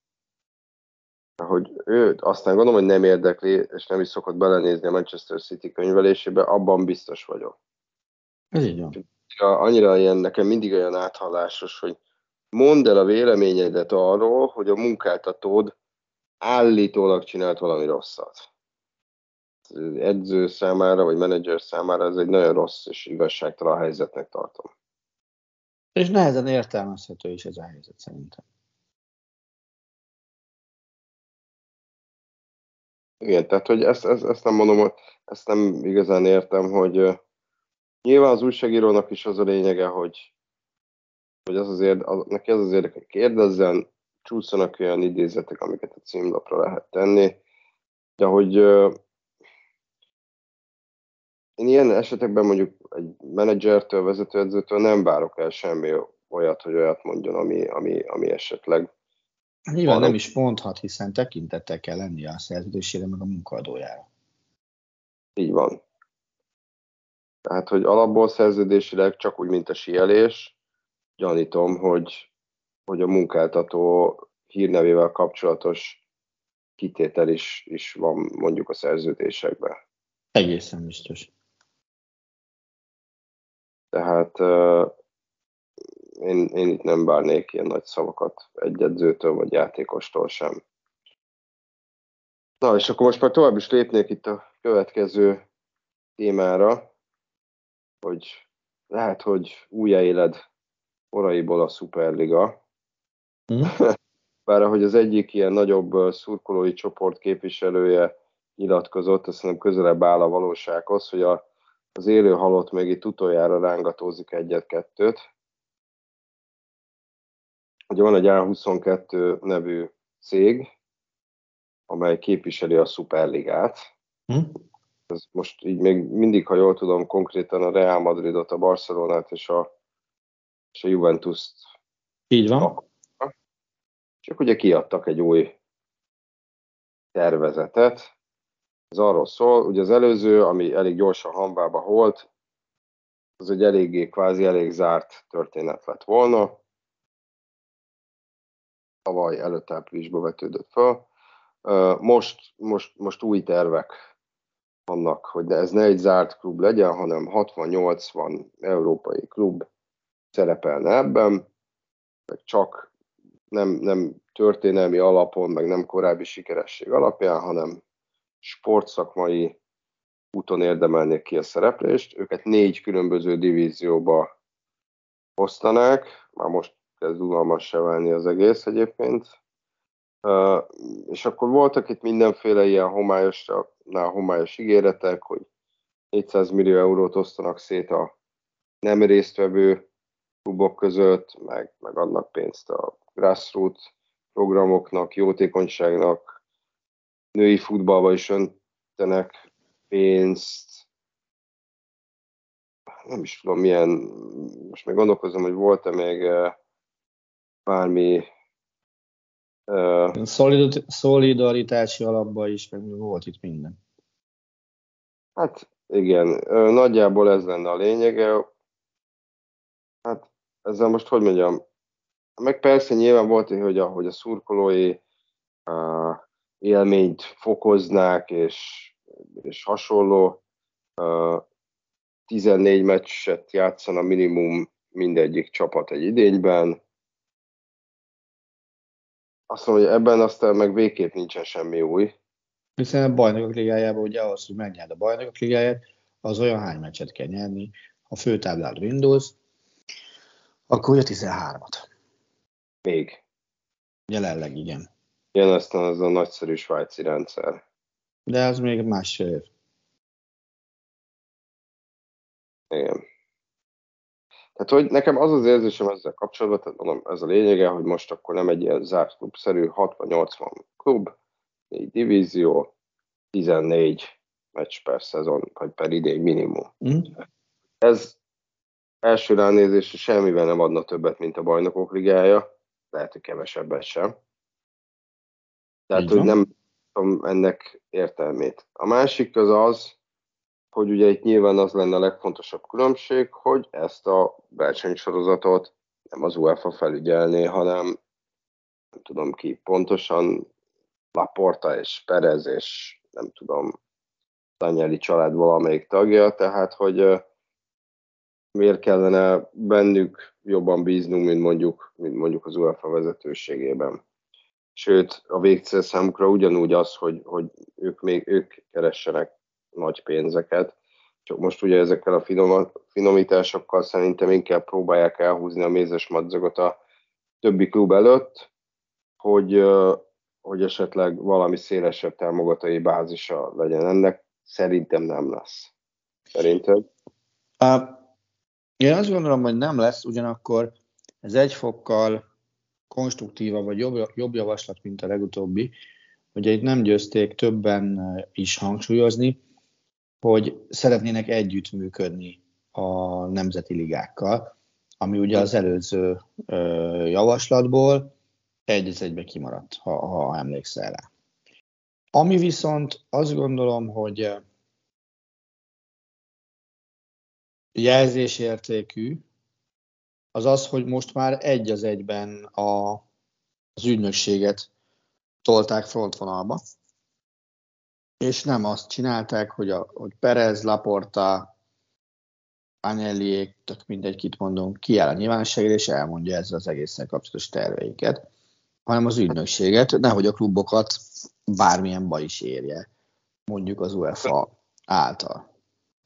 Hogy ő aztán gondolom, hogy nem érdekli, és nem is szokott belenézni a Manchester City könyvelésébe, abban biztos vagyok. Ez így van. Annyira ilyen, nekem mindig olyan áthallásos, hogy mondd el a véleményedet arról, hogy a munkáltatód állítólag csinált valami rosszat. Edző számára, vagy menedzser számára ez egy nagyon rossz és igazságtalan helyzetnek tartom. És nehezen értelmezhető is ez a helyzet szerintem. Igen, tehát hogy ezt, ezt, ezt nem mondom, ezt nem igazán értem, hogy Nyilván az újságírónak is az a lényege, hogy, hogy az azért, az, neki az az érdeke, hogy kérdezzen, csúszanak olyan idézetek, amiket a címlapra lehet tenni, de hogy uh, én ilyen esetekben mondjuk egy menedzsertől, vezetőedzőtől nem várok el semmi olyat, hogy olyat mondjon, ami, ami, ami esetleg Nyilván nem is mondhat, hiszen tekintettel kell lennie a szerződésére, meg a munkaadójára. Így van. Tehát, hogy alapból szerződésileg csak úgy, mint a sielés, gyanítom, hogy, hogy a munkáltató hírnevével kapcsolatos kitétel is, is van mondjuk a szerződésekben. Egészen biztos. Tehát uh, én, én itt nem bárnék ilyen nagy szavakat egy edzőtől vagy játékostól sem. Na, és akkor most már tovább is lépnék itt a következő témára, hogy lehet, hogy újjáéled oraiból a Superliga. Mm. Bár ahogy az egyik ilyen nagyobb szurkolói csoport képviselője nyilatkozott, azt hiszem közelebb áll a valósághoz, hogy a, az élő halott még itt utoljára rángatózik egyet-kettőt. Ugye van egy A22 nevű cég, amely képviseli a Superligát. Hm? Ez most így még mindig, ha jól tudom, konkrétan a Real Madridot, a Barcelonát és a, és a Juventus-t. Így van. Csak ugye kiadtak egy új tervezetet. Ez arról szól, ugye az előző, ami elég gyorsan hambába volt, az egy eléggé kvázi elég zárt történet lett volna. Tavaly előtt áprilisba vetődött fel. Most, most, most új tervek vannak, hogy ez ne egy zárt klub legyen, hanem 60-80 európai klub szerepelne ebben, meg csak nem, nem történelmi alapon, meg nem korábbi sikeresség alapján, hanem sportszakmai úton érdemelnék ki a szereplést. Őket négy különböző divízióba osztanák, már most kezd unalmas se válni az egész egyébként. Uh, és akkor voltak itt mindenféle ilyen homályosnál homályos ígéretek, hogy 400 millió eurót osztanak szét a nem résztvevő klubok között, meg, meg adnak pénzt a grassroots programoknak, jótékonyságnak, női futballba is öntenek pénzt. Nem is tudom milyen, most még gondolkozom, hogy volt-e még bármi Szolidaritási alapban is, meg volt itt minden. Hát igen, nagyjából ez lenne a lényege. Hát ezzel most hogy mondjam, meg persze nyilván volt, hogy a, hogy a szurkolói uh, élményt fokoznák, és, és hasonló. Uh, 14 meccset játszana minimum mindegyik csapat egy idényben, azt mondom, hogy ebben aztán meg végképp nincsen semmi új. Hiszen a bajnokok ligájában ugye ahhoz, hogy megnyerd a bajnokok ligáját, az olyan hány meccset kell nyerni, a főtáblát Windows, akkor ugye 13-at. Még. Jelenleg igen. Igen, aztán az a nagyszerű svájci rendszer. De az még másfél év. Igen. Tehát, hogy nekem az az érzésem ezzel kapcsolatban, tehát mondom, ez a lényege, hogy most akkor nem egy ilyen zárt klubszerű 60-80 klub, 4 divízió, 14 meccs per szezon, vagy per idény minimum. Mm. Ez első ránézésre semmivel nem adna többet, mint a bajnokok ligája, lehet, hogy kevesebbet sem. Tehát, hogy nem tudom ennek értelmét. A másik az az, hogy ugye itt nyilván az lenne a legfontosabb különbség, hogy ezt a versenysorozatot nem az UEFA felügyelné, hanem nem tudom ki pontosan, Laporta és Perez és nem tudom, Danieli család valamelyik tagja, tehát hogy miért kellene bennük jobban bíznunk, mint mondjuk, mint mondjuk az UEFA vezetőségében. Sőt, a végcél számukra ugyanúgy az, hogy, hogy ők még ők keressenek nagy pénzeket. Csak most ugye ezekkel a finom, finomításokkal szerintem inkább próbálják elhúzni a mézes madzagot a többi klub előtt, hogy, hogy esetleg valami szélesebb támogatói bázisa legyen ennek. Szerintem nem lesz. Szerinted? Uh, én azt gondolom, hogy nem lesz, ugyanakkor ez egy fokkal konstruktíva vagy jobb, jobb javaslat, mint a legutóbbi. Ugye itt nem győzték többen is hangsúlyozni, hogy szeretnének együttműködni a nemzeti ligákkal, ami ugye az előző ö, javaslatból egy egybe kimaradt, ha, ha emlékszel rá. Ami viszont azt gondolom, hogy jelzésértékű, az az, hogy most már egy az egyben a, az ügynökséget tolták frontvonalba, és nem azt csinálták, hogy, a, hogy Perez, Laporta, Anelliék, tök mindegy, kit mondunk, kiáll a nyilvánosságra, és elmondja ezzel az egészen kapcsolatos terveiket, hanem az ügynökséget, nehogy a klubokat bármilyen baj is érje, mondjuk az UEFA által.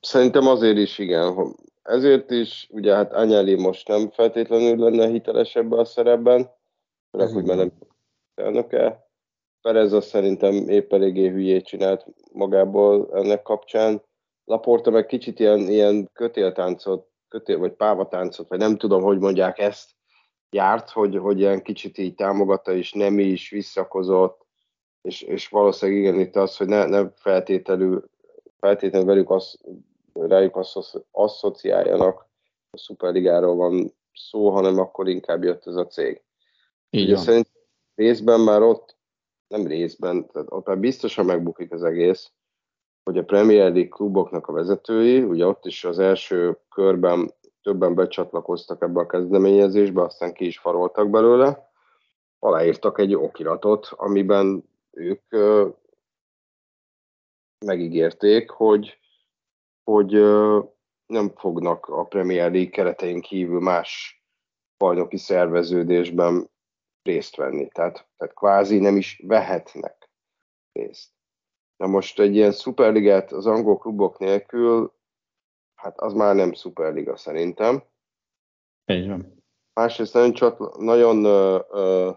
Szerintem azért is igen, ezért is, ugye hát Anyeli most nem feltétlenül lenne hiteles ebben a szerepben, főleg, hogy már nem elnöke. Perez azt szerintem épp eléggé hülyét csinált magából ennek kapcsán. Laporta meg kicsit ilyen, ilyen kötéltáncot, kötél, vagy pávatáncot, vagy nem tudom, hogy mondják ezt, járt, hogy, hogy ilyen kicsit így támogatta, és nem is visszakozott, és, és valószínűleg igen itt az, hogy ne, ne feltételül, feltétlenül velük az, rájuk asszociáljanak, a szuperligáról van szó, hanem akkor inkább jött ez a cég. Így van. Szerintem részben már ott, nem részben, tehát ott már biztosan megbukik az egész, hogy a Premier League kluboknak a vezetői, ugye ott is az első körben többen becsatlakoztak ebbe a kezdeményezésbe, aztán ki is faroltak belőle, aláírtak egy okiratot, amiben ők megígérték, hogy, hogy nem fognak a Premier League keretein kívül más bajnoki szerveződésben részt venni. Tehát, tehát kvázi nem is vehetnek részt. Na most egy ilyen szuperligát az angol klubok nélkül, hát az már nem szuperliga szerintem. Így van. Másrészt nagyon, csatla, nagyon ö, ö,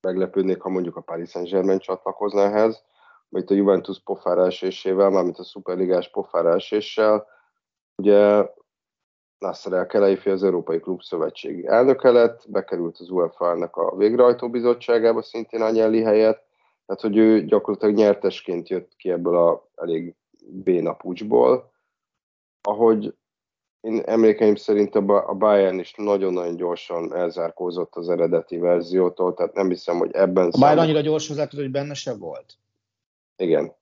meglepődnék, ha mondjuk a Paris Saint-Germain csatlakozna ehhez, vagy a Juventus pofára esésével, mármint a szuperligás pofára eséssel. Ugye Nasser El Kelaifi az Európai Klub Szövetség elnöke lett, bekerült az UEFA-nak a végrehajtó bizottságába szintén Anyelli helyett, tehát hogy ő gyakorlatilag nyertesként jött ki ebből a elég béna pucsból. Ahogy én emlékeim szerint a Bayern is nagyon-nagyon gyorsan elzárkózott az eredeti verziótól, tehát nem hiszem, hogy ebben... A Bayern annyira gyorsan zárt, hogy benne se volt. Igen.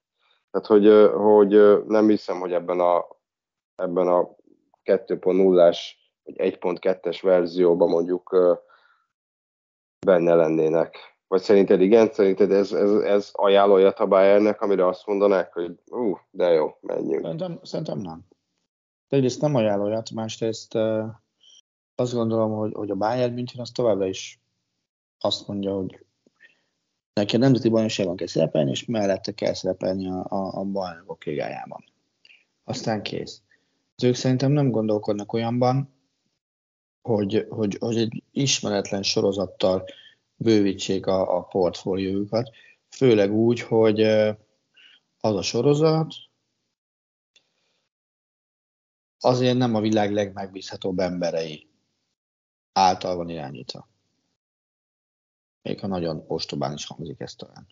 Tehát, hogy, hogy nem hiszem, hogy ebben a, ebben a 2.0-ás vagy 1.2-es verzióban mondjuk benne lennének. Vagy szerinted igen? Szerinted ez, ez, ez ajánlója a Bayernnek, amire azt mondanák, hogy ú, uh, de jó, menjünk. Szerintem, szerintem nem. De egyrészt nem ajánlója, másrészt azt gondolom, hogy, hogy a Bayern München az továbbra is azt mondja, hogy neki a nemzeti bajnokságban kell szerepelni, és mellette kell szerepelni a, a, a bajnokok ligájában. Aztán kész. Az ők szerintem nem gondolkodnak olyanban, hogy, hogy, hogy egy ismeretlen sorozattal bővítsék a, a portfóliójukat, főleg úgy, hogy az a sorozat azért nem a világ legmegbízhatóbb emberei által van irányítva. Még ha nagyon ostobán is hangzik ezt talán.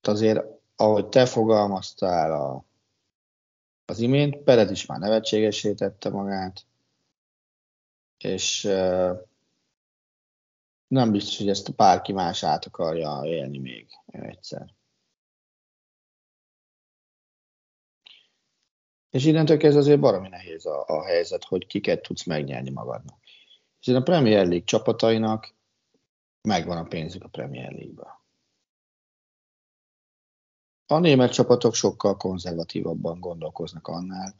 Azért, ahogy te fogalmaztál a, az imént, Perez is már nevetségesé tette magát, és uh, nem biztos, hogy ezt bárki más át akarja élni még egyszer. És innentől kezdve azért baromi nehéz a, a helyzet, hogy kiket tudsz megnyerni magadnak. És a Premier League csapatainak megvan a pénzük a Premier League-be. A német csapatok sokkal konzervatívabban gondolkoznak annál,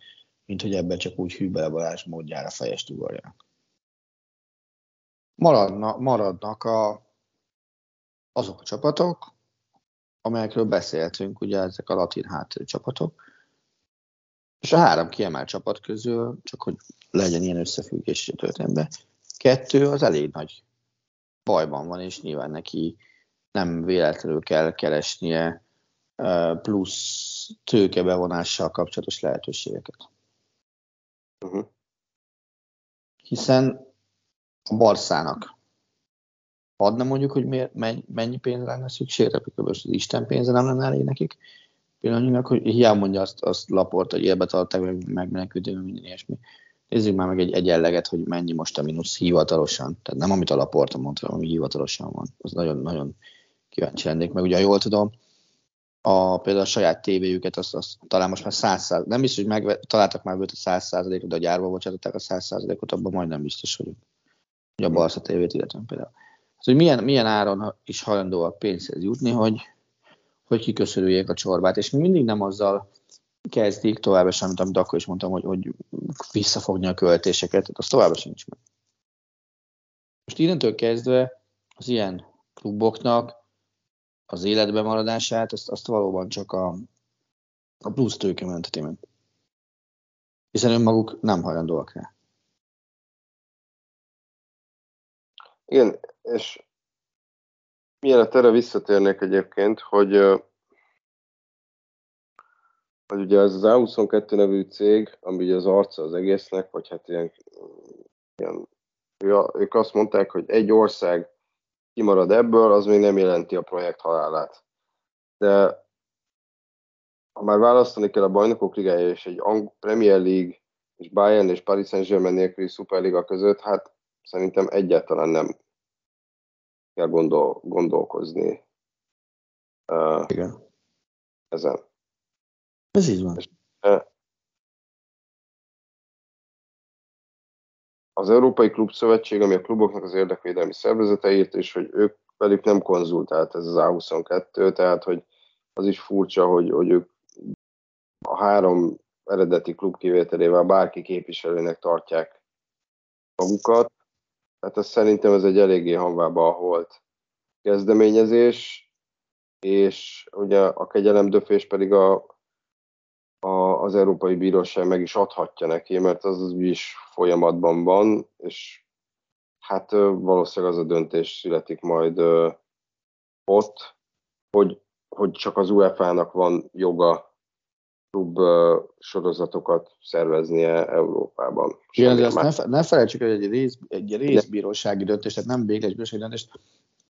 mint hogy ebben csak úgy Hübel Balázs módjára fejest ugorjanak. Maradna, maradnak a, azok a csapatok, amelyekről beszéltünk, ugye ezek a latin hátterű csapatok, és a három kiemelt csapat közül, csak hogy legyen ilyen összefüggés a történetben, kettő az elég nagy bajban van, és nyilván neki nem véletlenül kell keresnie plusz tőkebevonással kapcsolatos lehetőségeket. Uh-huh. Hiszen a Barszának adna mondjuk, hogy miért, mennyi pénz lenne szükség, tehát az Isten pénze nem lenne elég nekik, pillanatnyilag, hogy hiába mondja azt, azt laport, hogy élbe tartották, meg megmenekültünk, minden ilyesmi. Nézzük már meg egy egyenleget, hogy mennyi most a mínusz hivatalosan. Tehát nem amit a laporta mondta, ami hivatalosan van. Az nagyon-nagyon kíváncsi lennék. Meg ugye, jól tudom, a, például a saját tévéjüket, azt, azt talán most már 100 nem biztos, hogy meg, találtak már őt a 100 ot de a gyárba bocsátották a 100 ot abban majdnem biztos vagyok. Hogy a Barca tévét illetően például. Hát, hogy milyen, milyen áron is hajlandóak pénzhez jutni, hogy, hogy kiköszörüljék a csorbát, és mindig nem azzal kezdik továbbra sem, amit, amit akkor is mondtam, hogy, hogy visszafogni a költéseket, tehát az továbbra sem nincs meg. Most innentől kezdve az ilyen kluboknak az életbe maradását, azt, azt valóban csak a, a plusz tőke menteti meg. Hiszen önmaguk nem hajlandóak rá. Igen, és mielőtt erre visszatérnék egyébként, hogy, hogy ugye ez az A22 nevű cég, ami ugye az arca az egésznek, vagy hát ilyen, ilyen ők azt mondták, hogy egy ország kimarad ebből, az még nem jelenti a projekt halálát. De ha már választani kell a bajnokok ligája és egy Premier League és Bayern és Paris Saint-Germain nélküli Superliga között, hát szerintem egyáltalán nem kell gondol, gondolkozni uh, Igen. ezen. Ez így van. És, uh, az Európai Klub Szövetség, ami a kluboknak az érdekvédelmi szervezete írt, és hogy ők velük nem konzultált ez az A22, tehát hogy az is furcsa, hogy, hogy ők a három eredeti klub kivételével bárki képviselőnek tartják magukat. Hát ez szerintem ez egy eléggé hanvába volt kezdeményezés, és ugye a kegyelemdöfés pedig a, a, az Európai Bíróság meg is adhatja neki, mert az, is folyamatban van, és hát valószínűleg az a döntés születik majd ott, hogy, hogy csak az UEFA-nak van joga klub sorozatokat szerveznie Európában. Igen, de azt ne, ne felejtsük, hogy egy, rész, egy részbírósági döntés, tehát nem végleges bírósági döntés,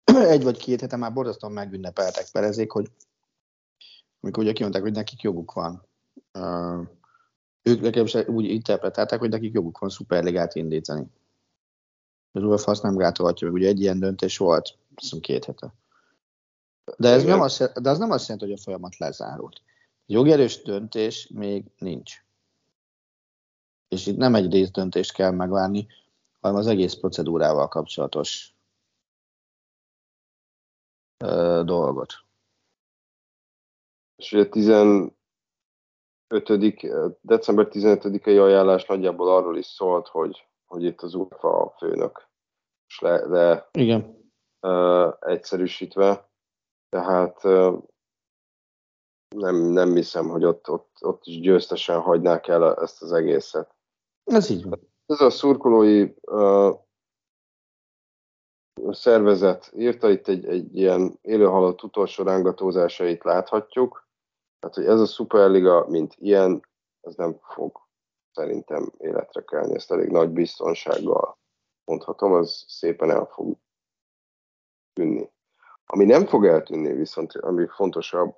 egy vagy két hete már borzasztóan megünnepeltek perezék, hogy amikor ugye kimondták, hogy nekik joguk van ők nekem úgy interpretálták, hogy nekik joguk van szuperligát indítani. Az UEFA azt nem gátolhatja meg, ugye egy ilyen döntés volt, azt két hete. De ez, nem azt, de az nem azt jelenti, hogy a folyamat lezárult. Jogerős döntés még nincs. És itt nem egy részdöntést kell megvárni, hanem az egész procedúrával kapcsolatos ö, dolgot. És ugye 5. december 15-i ajánlás nagyjából arról is szólt, hogy, hogy itt az UEFA a főnök le, le Igen. Uh, egyszerűsítve, tehát uh, nem, nem hiszem, hogy ott, ott, ott is győztesen hagynák el ezt az egészet. Ez így van. Ez a szurkolói uh, szervezet írta itt egy, egy ilyen élőhalott utolsó rángatózásait láthatjuk, tehát, hogy ez a Superliga, mint ilyen, ez nem fog szerintem életre kelni, ezt elég nagy biztonsággal mondhatom, az szépen el fog tűnni. Ami nem fog eltűnni, viszont ami fontosabb,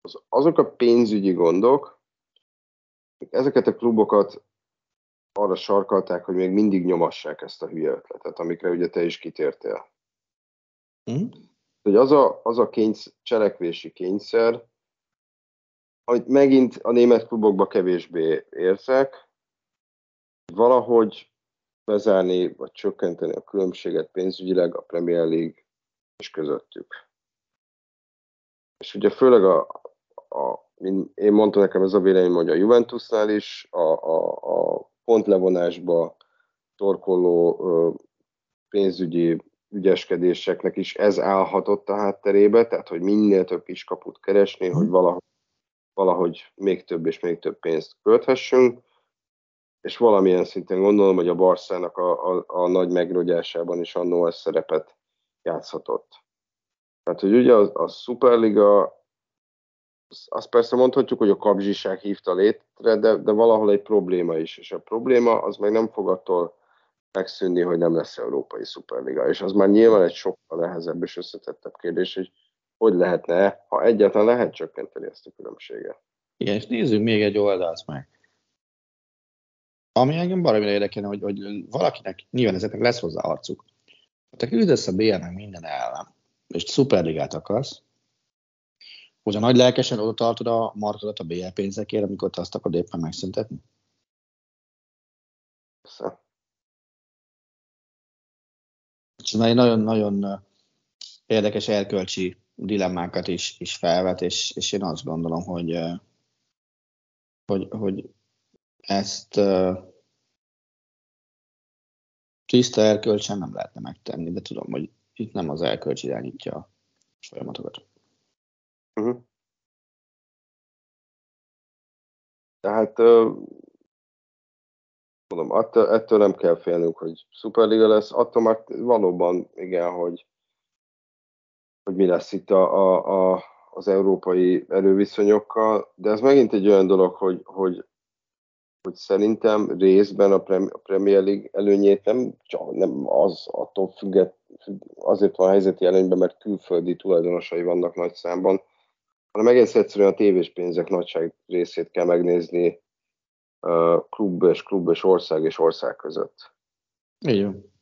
az azok a pénzügyi gondok, ezeket a klubokat arra sarkalták, hogy még mindig nyomassák ezt a hülye ötletet, amikre ugye te is kitértél. Mm. Hogy az a, az a kényszer, cselekvési kényszer, amit megint a német klubokba kevésbé érzek, valahogy bezárni vagy csökkenteni a különbséget pénzügyileg a Premier League és közöttük. És ugye főleg a, a én mondtam nekem ez a vélemény, hogy a Juventusnál is a, a, a pontlevonásba torkoló pénzügyi ügyeskedéseknek is ez állhatott a hátterébe, tehát hogy minél több is kaput keresni, hogy valahogy valahogy még több és még több pénzt költhessünk, és valamilyen szinten gondolom, hogy a Barszának a, a, a nagy megrogyásában is annó ez szerepet játszhatott. Tehát, hogy ugye a, a Superliga, azt persze mondhatjuk, hogy a kapzsiság hívta létre, de, de valahol egy probléma is, és a probléma az meg nem fog attól megszűnni, hogy nem lesz Európai Superliga, és az már nyilván egy sokkal nehezebb és összetettebb kérdés, hogy hogy lehetne, ha egyáltalán lehet csökkenteni ezt a különbséget. Igen, és nézzük még egy oldalt meg. Ami engem baromira érdekelne, hogy, hogy valakinek, nyilván ezeknek lesz hozzá arcuk. Ha te küldesz a BL minden ellen, és szuperligát akarsz, Hogy a nagy lelkesen oda tartod a markodat a BL pénzekért, amikor te azt akarod éppen megszüntetni? Persze. És nagyon-nagyon érdekes erkölcsi dilemmákat is, is felvet, és, és én azt gondolom, hogy, hogy, hogy ezt tiszta erkölcsen nem lehetne megtenni, de tudom, hogy itt nem az erkölcs irányítja a folyamatokat. Uh-huh. Tehát mondom, attól, ettől nem kell félnünk, hogy szuperliga lesz, attól már valóban igen, hogy, hogy mi lesz itt a, a, a, az európai erőviszonyokkal, de ez megint egy olyan dolog, hogy, hogy, hogy szerintem részben a Premier League előnyét nem, csak nem az attól függet, azért van a helyzeti előnyben, mert külföldi tulajdonosai vannak nagy számban, hanem egész egyszerűen a tévés pénzek nagyság részét kell megnézni klub és klub és ország és ország között. Igen.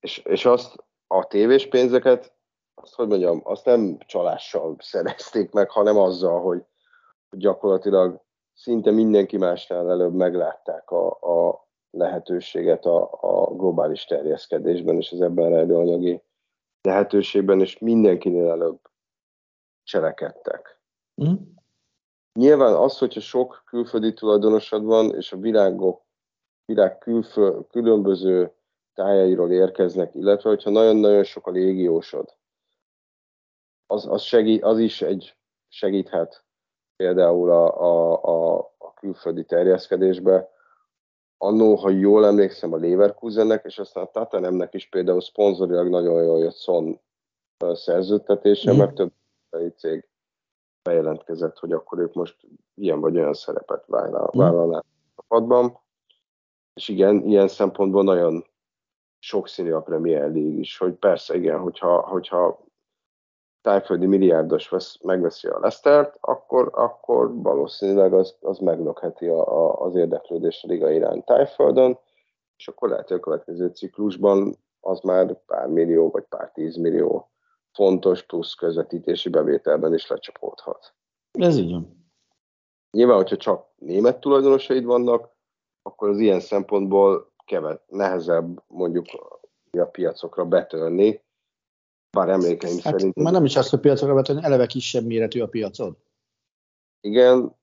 És, és azt a tévés pénzeket, azt hogy mondjam, azt nem csalással szerezték meg, hanem azzal, hogy gyakorlatilag szinte mindenki másnál előbb meglátták a, a lehetőséget a, a globális terjeszkedésben és az ebben rejlő anyagi lehetőségben, és mindenkinél előbb cselekedtek. Mm. Nyilván az, hogyha sok külföldi tulajdonosod van, és a világok, világ külföl, különböző tájairól érkeznek, illetve hogyha nagyon-nagyon sok a légiósod, az, az, segít, az is egy segíthet például a, a, a, a külföldi terjeszkedésbe. Annó, ha jól emlékszem, a Leverkusennek, és aztán a Tatanemnek is például szponzorilag nagyon jól jött Son szerződtetése, mm. mert több cég bejelentkezett, hogy akkor ők most ilyen vagy olyan szerepet vállalnak a csapatban. És igen, ilyen szempontból nagyon sokszínű a Premier League is, hogy persze igen, hogyha, hogyha tájföldi milliárdos vesz, megveszi a Lesztert, akkor, akkor valószínűleg az, az megnökheti a, a, az érdeklődést a liga irány tájföldön, és akkor lehet, hogy a következő ciklusban az már pár millió vagy pár tízmillió fontos plusz közvetítési bevételben is lecsapódhat. Ez így van. Nyilván, hogyha csak német tulajdonosaid vannak, akkor az ilyen szempontból kevet, nehezebb mondjuk a piacokra betörni, bár emlékeim hát, szerint... Már nem is azt, hogy piacokra betörni, eleve kisebb méretű a piacod. Igen,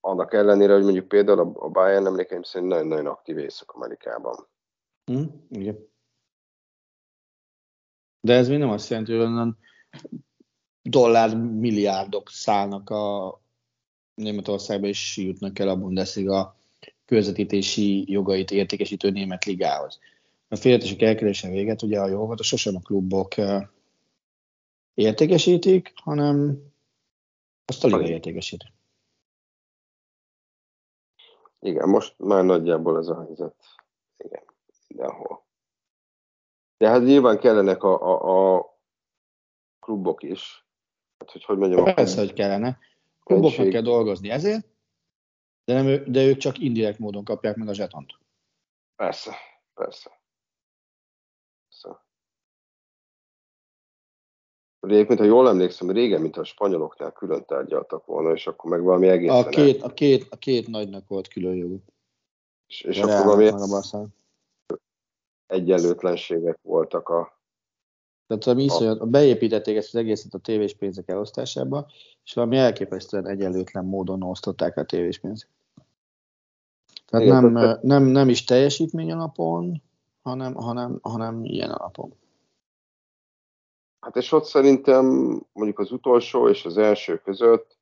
annak ellenére, hogy mondjuk például a Bayern emlékeim szerint nagyon-nagyon aktív Észak-Amerikában. Mm, igen. De ez még nem azt jelenti, hogy onnan dollár milliárdok szállnak a Németországba, és jutnak el a Bundesliga közvetítési jogait értékesítő német ligához. A félretesek elkerése véget, ugye a jogokat a sosem a klubok értékesítik, hanem azt a liga értékesíti. Igen, most már nagyjából ez a helyzet. Igen, mindenhol. De hát nyilván kellenek a, a, a klubok is. Hát, hogy hogy mondjam, Persze, hogy kellene. Kluboknak egység. kell dolgozni ezért, de, nem, de ők csak indirekt módon kapják meg a zsetont. Persze. persze. Egyébként, ha jól emlékszem, régen, mint a spanyoloknál külön tárgyaltak volna, és akkor meg valami egészen... A két, a két, a két nagynak volt külön joguk. És, és akkor valami egyenlőtlenségek voltak a... Tehát ami a... beépítették ezt az egészet a tévés pénzek elosztásába, és valami elképesztően egyenlőtlen módon osztották a tévés pénzeket. Tehát Igen, nem, nem, nem is teljesítmény alapon, hanem, hanem, hanem ilyen alapon. Hát és ott szerintem mondjuk az utolsó és az első között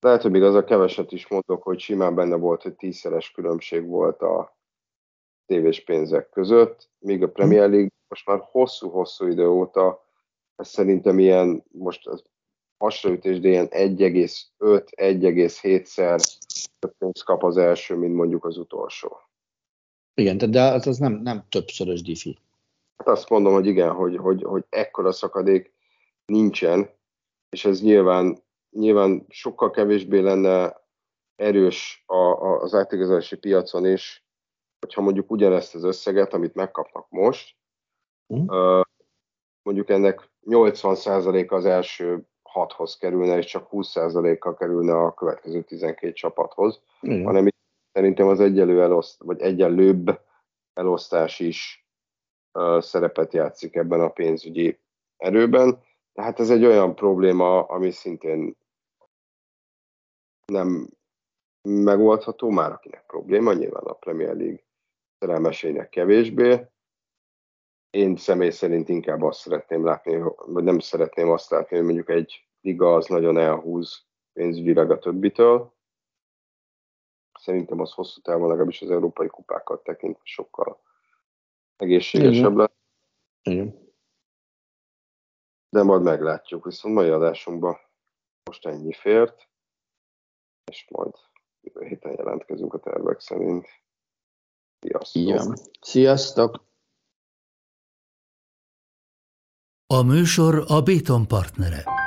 lehet, hogy még az a keveset is mondok, hogy simán benne volt, hogy tízszeres különbség volt a, tévés pénzek között, míg a Premier League most már hosszú-hosszú idő óta, ez szerintem ilyen, most az hasraütés, de ilyen 1,5-1,7-szer több pénzt kap az első, mint mondjuk az utolsó. Igen, de az, az nem, nem többszörös diffi. Hát azt mondom, hogy igen, hogy, hogy, hogy ekkora szakadék nincsen, és ez nyilván, nyilván sokkal kevésbé lenne erős a, a, az átigazolási piacon is, hogyha mondjuk ugyanezt az összeget, amit megkapnak most, mm. mondjuk ennek 80%-a az első 6-hoz kerülne, és csak 20%-kal kerülne a következő 12 csapathoz, Igen. hanem itt szerintem az egyenlő eloszt, vagy egyenlőbb elosztás is szerepet játszik ebben a pénzügyi erőben. Tehát ez egy olyan probléma, ami szintén nem megoldható, már akinek probléma, nyilván a Premier League szerelmesének kevésbé. Én személy szerint inkább azt szeretném látni, vagy nem szeretném azt látni, hogy mondjuk egy liga az nagyon elhúz pénzügyileg a többitől. Szerintem az hosszú távon legalábbis az európai kupákat tekintve sokkal egészségesebb lesz. Igen. De majd meglátjuk, viszont mai adásunkban most ennyi fért, és majd jövő héten jelentkezünk a tervek szerint. Sziasztok! Igen. Sziasztok! A műsor a Béton partnere.